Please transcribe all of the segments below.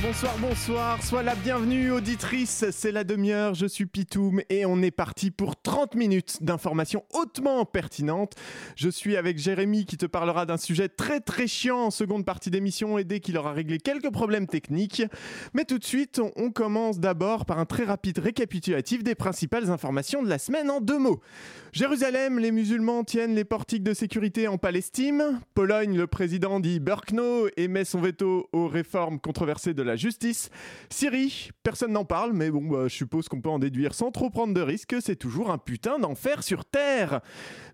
Bonsoir, bonsoir. Sois la bienvenue, auditrice. C'est la demi-heure. Je suis Pitoum et on est parti pour 30 minutes d'informations hautement pertinentes. Je suis avec Jérémy qui te parlera d'un sujet très très chiant en seconde partie d'émission et dès qu'il aura réglé quelques problèmes techniques. Mais tout de suite, on, commence d'abord par un très rapide récapitulatif des principales informations de la semaine en deux mots. Jérusalem, les musulmans tiennent les portiques de sécurité en Palestine. Pologne, le président dit Burkno émet son veto aux réformes controversées de la justice. Syrie, personne n'en parle, mais bon, bah, je suppose qu'on peut en déduire sans trop prendre de risques, c'est toujours un putain d'enfer sur Terre.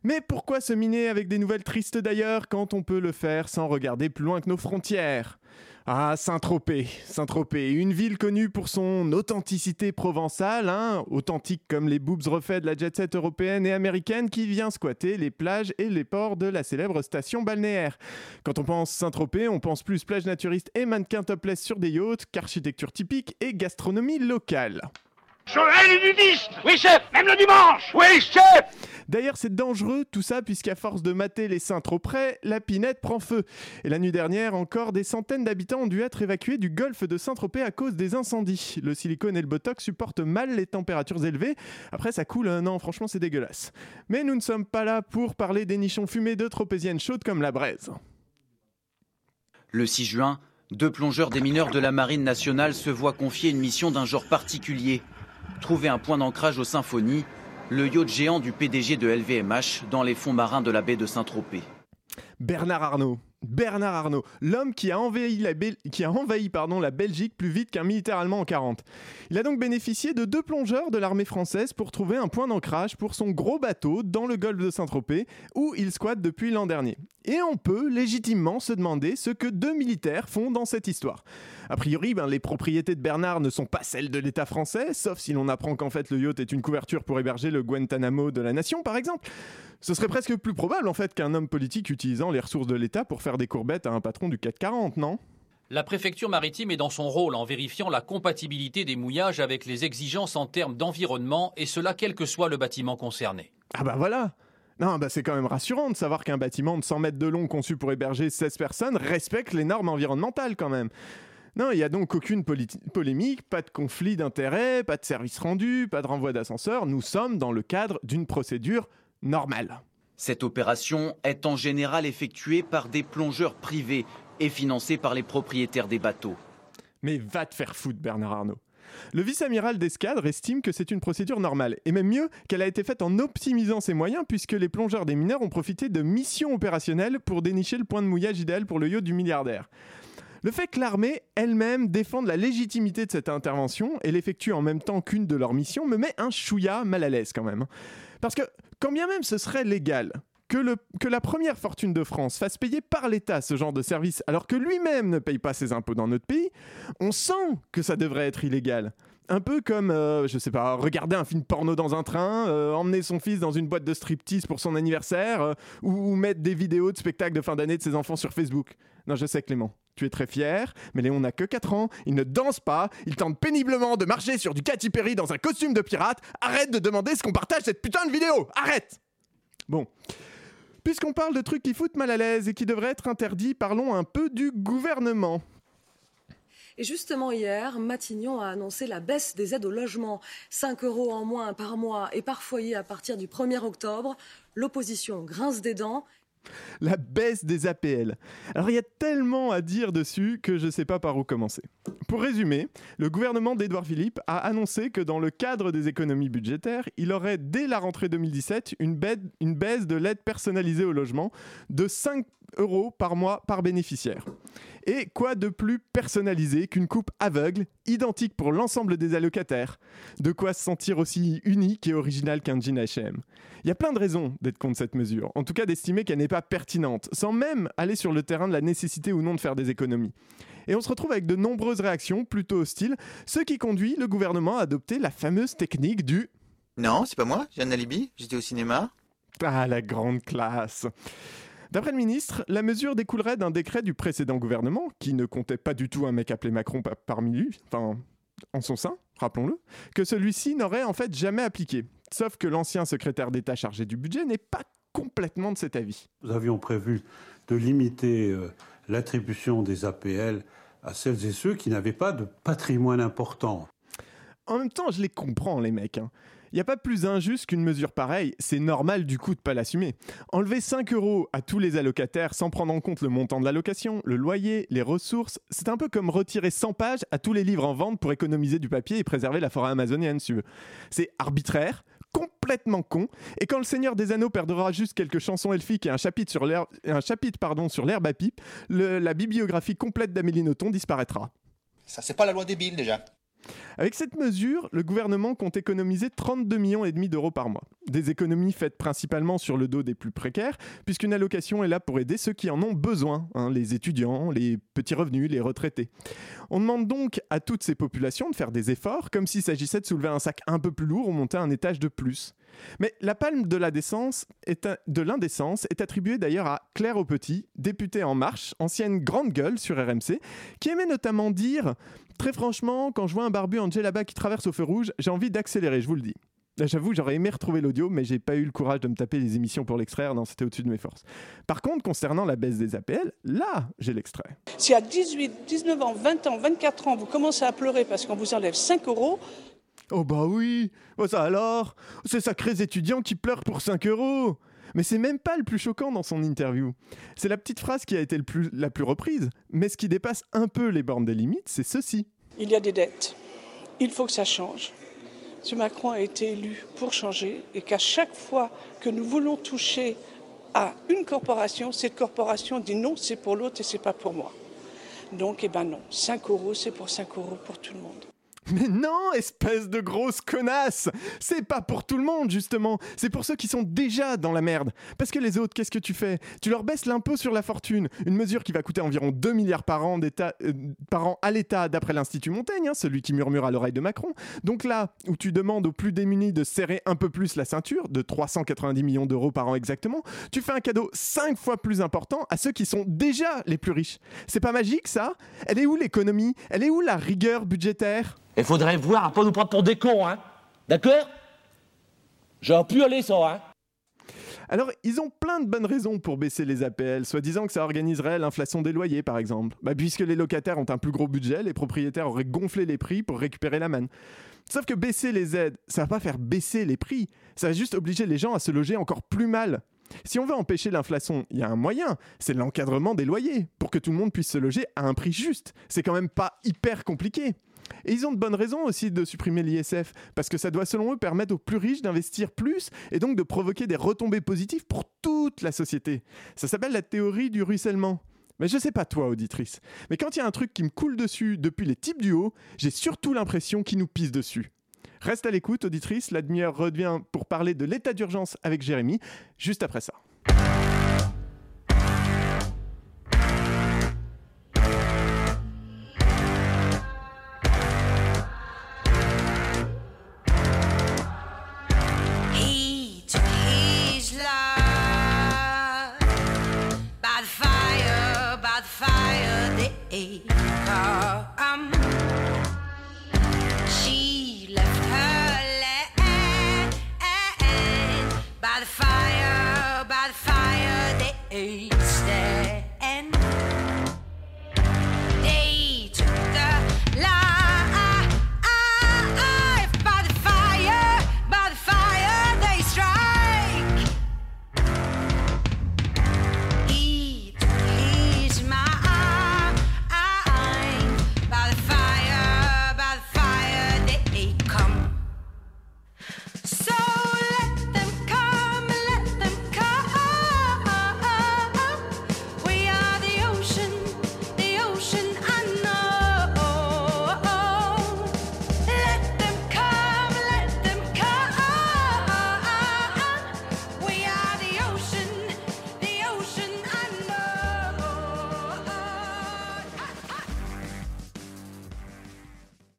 Mais pourquoi se miner avec des nouvelles tristes d'ailleurs quand on peut le faire sans regarder plus loin que nos frontières? Ah, Saint-Tropez, Saint-Tropez, une ville connue pour son authenticité provençale, hein, authentique comme les boobs refaits de la jet set européenne et américaine qui vient squatter les plages et les ports de la célèbre station balnéaire. Quand on pense Saint-Tropez, on pense plus plage naturiste et mannequin topless sur des yachts qu'architecture typique et gastronomie locale. Joël est nudiste Oui, chef. Même le dimanche. Oui, chef D'ailleurs, c'est dangereux tout ça, puisqu'à force de mater les seins trop près, la pinette prend feu. Et la nuit dernière, encore des centaines d'habitants ont dû être évacués du golfe de Saint-Tropez à cause des incendies. Le silicone et le botox supportent mal les températures élevées. Après, ça coule, euh, non, franchement, c'est dégueulasse. Mais nous ne sommes pas là pour parler des nichons fumés de tropéziennes chaudes comme la braise. Le 6 juin, deux plongeurs des mineurs de la Marine nationale se voient confier une mission d'un genre particulier. Trouver un point d'ancrage aux symphonies, le yacht géant du PDG de LVMH dans les fonds marins de la baie de Saint-Tropez. Bernard Arnault. Bernard Arnault, l'homme qui a envahi, la, Belgique plus vite qu'un militaire allemand en 40. Il a donc bénéficié de deux plongeurs de l'armée française pour trouver un point d'ancrage pour son gros bateau dans le golfe de Saint-Tropez où il squatte depuis l'an dernier. Et on peut légitimement se demander ce que deux militaires font dans cette histoire. A priori, ben, les propriétés de Bernard ne sont pas celles de l'État français, sauf si l'on apprend qu'en fait le yacht est une couverture pour héberger le Guantanamo de la nation, par exemple. Ce serait presque plus probable en fait qu'un homme politique utilisant les ressources de l'État pour faire des courbettes à un patron du 440, non? La préfecture maritime est dans son rôle en vérifiant la compatibilité des mouillages avec les exigences en termes d'environnement, et cela quel que soit le bâtiment concerné. Ah bah voilà non, bah c'est quand même rassurant de savoir qu'un bâtiment de 100 mètres de long conçu pour héberger 16 personnes respecte les normes environnementales quand même. Non, il n'y a donc aucune polémique, pas de conflit d'intérêts, pas de service rendu, pas de renvoi d'ascenseur. Nous sommes dans le cadre d'une procédure normale. Cette opération est en général effectuée par des plongeurs privés et financée par les propriétaires des bateaux. Mais va te faire foutre, Bernard Arnault. Le vice-amiral d'escadre estime que c'est une procédure normale, et même mieux qu'elle a été faite en optimisant ses moyens, puisque les plongeurs des mineurs ont profité de missions opérationnelles pour dénicher le point de mouillage idéal pour le yacht du milliardaire. Le fait que l'armée elle-même défende la légitimité de cette intervention et l'effectue en même temps qu'une de leurs missions me met un chouïa mal à l'aise quand même. Parce que quand bien même ce serait légal que, le, que la première fortune de France fasse payer par l'État ce genre de service alors que lui-même ne paye pas ses impôts dans notre pays, on sent que ça devrait être illégal. Un peu comme, euh, je sais pas, regarder un film porno dans un train, euh, emmener son fils dans une boîte de striptease pour son anniversaire, euh, ou, ou mettre des vidéos de spectacles de fin d'année de ses enfants sur Facebook. Non, je sais Clément, tu es très fier, mais Léon n'a que 4 ans, il ne danse pas, il tente péniblement de marcher sur du Katy Perry dans un costume de pirate. Arrête de demander ce qu'on partage cette putain de vidéo Arrête Bon. Puisqu'on parle de trucs qui foutent mal à l'aise et qui devraient être interdits, parlons un peu du gouvernement. Et justement, hier, Matignon a annoncé la baisse des aides au logement. 5 euros en moins par mois et par foyer à partir du 1er octobre. L'opposition grince des dents. La baisse des APL. Alors il y a tellement à dire dessus que je ne sais pas par où commencer. Pour résumer, le gouvernement d'Édouard Philippe a annoncé que dans le cadre des économies budgétaires, il aurait dès la rentrée 2017 une une baisse de l'aide personnalisée au logement de 5 euros par mois par bénéficiaire. Et quoi de plus personnalisé qu'une coupe aveugle, identique pour l'ensemble des allocataires? De quoi se sentir aussi unique et original qu'un jean H&M? Il y a plein de raisons d'être contre cette mesure, en tout cas d'estimer qu'elle n'est pas pertinente, sans même aller sur le terrain de la nécessité ou non de faire des économies. Et on se retrouve avec de nombreuses réactions plutôt hostiles, ce qui conduit le gouvernement à adopter la fameuse technique du Non, c'est pas moi, j'ai un alibi, j'étais au cinéma. Ah, la grande classe D'après le ministre, la mesure découlerait d'un décret du précédent gouvernement, qui ne comptait pas du tout un mec appelé Macron pa- parmi lui, enfin, en son sein, rappelons-le, que celui-ci n'aurait en fait jamais appliqué. Sauf que l'ancien secrétaire d'État chargé du budget n'est pas complètement de cet avis. Nous avions prévu de limiter euh, l'attribution des APL à celles et ceux qui n'avaient pas de patrimoine important. En même temps, je les comprends, les mecs. Hein. Il n'y a pas plus injuste qu'une mesure pareille, c'est normal du coup de pas l'assumer. Enlever 5 euros à tous les allocataires sans prendre en compte le montant de l'allocation, le loyer, les ressources, c'est un peu comme retirer 100 pages à tous les livres en vente pour économiser du papier et préserver la forêt amazonienne, si tu. C'est arbitraire, complètement con, et quand le Seigneur des Anneaux perdra juste quelques chansons elfiques et un chapitre sur l'herbe, à pipe, la bibliographie complète d'Amélie Nothomb disparaîtra. Ça, c'est pas la loi débile déjà. Avec cette mesure, le gouvernement compte économiser 32 millions et demi d'euros par mois. Des économies faites principalement sur le dos des plus précaires, puisqu'une allocation est là pour aider ceux qui en ont besoin, hein, les étudiants, les petits revenus, les retraités. On demande donc à toutes ces populations de faire des efforts, comme s'il s'agissait de soulever un sac un peu plus lourd ou monter un étage de plus. Mais la palme de l'indécence est, est attribuée d'ailleurs à Claire Aupetit, députée En Marche, ancienne grande gueule sur RMC, qui aimait notamment dire Très franchement, quand je vois un barbu en là-bas qui traverse au feu rouge, j'ai envie d'accélérer, je vous le dis. J'avoue, j'aurais aimé retrouver l'audio, mais j'ai pas eu le courage de me taper les émissions pour l'extraire, non, c'était au-dessus de mes forces. Par contre, concernant la baisse des APL, là, j'ai l'extrait. Si à 18, 19 ans, 20 ans, 24 ans, vous commencez à pleurer parce qu'on vous enlève 5 euros, Oh bah oui, oh ça alors, ces sacrés étudiants qui pleurent pour 5 euros. Mais c'est même pas le plus choquant dans son interview. C'est la petite phrase qui a été le plus, la plus reprise, mais ce qui dépasse un peu les bornes des limites, c'est ceci. Il y a des dettes. Il faut que ça change. M. Macron a été élu pour changer et qu'à chaque fois que nous voulons toucher à une corporation, cette corporation dit non, c'est pour l'autre et c'est pas pour moi. Donc, eh ben non, 5 euros, c'est pour 5 euros pour tout le monde. Mais non, espèce de grosse connasse C'est pas pour tout le monde, justement. C'est pour ceux qui sont déjà dans la merde. Parce que les autres, qu'est-ce que tu fais? Tu leur baisses l'impôt sur la fortune. Une mesure qui va coûter environ 2 milliards par an, euh, par an à l'État, d'après l'Institut Montaigne, hein, celui qui murmure à l'oreille de Macron. Donc là, où tu demandes aux plus démunis de serrer un peu plus la ceinture, de 390 millions d'euros par an exactement, tu fais un cadeau 5 fois plus important à ceux qui sont déjà les plus riches. C'est pas magique, ça? Elle est où l'économie? Elle est où la rigueur budgétaire? Il faudrait voir à pas nous prendre pour des cons, hein D'accord? J'aurais pu aller ça, hein alors, ils ont plein de bonnes raisons pour baisser les APL, soi-disant que ça organiserait l'inflation des loyers, par exemple. Bah, puisque les locataires ont un plus gros budget, les propriétaires auraient gonflé les prix pour récupérer la manne. Sauf que baisser les aides, ça va pas faire baisser les prix, ça va juste obliger les gens à se loger encore plus mal. Si on veut empêcher l'inflation, il y a un moyen, c'est l'encadrement des loyers, pour que tout le monde puisse se loger à un prix juste. C'est quand même pas hyper compliqué. Et ils ont de bonnes raisons aussi de supprimer l'ISF, parce que ça doit selon eux permettre aux plus riches d'investir plus et donc de provoquer des retombées positives pour toute la société. Ça s'appelle la théorie du ruissellement. Mais je sais pas toi, auditrice, mais quand il y a un truc qui me coule dessus depuis les types du haut, j'ai surtout l'impression qu'il nous pisse dessus. Reste à l'écoute, auditrice, la demi-heure revient pour parler de l'état d'urgence avec Jérémy, juste après ça.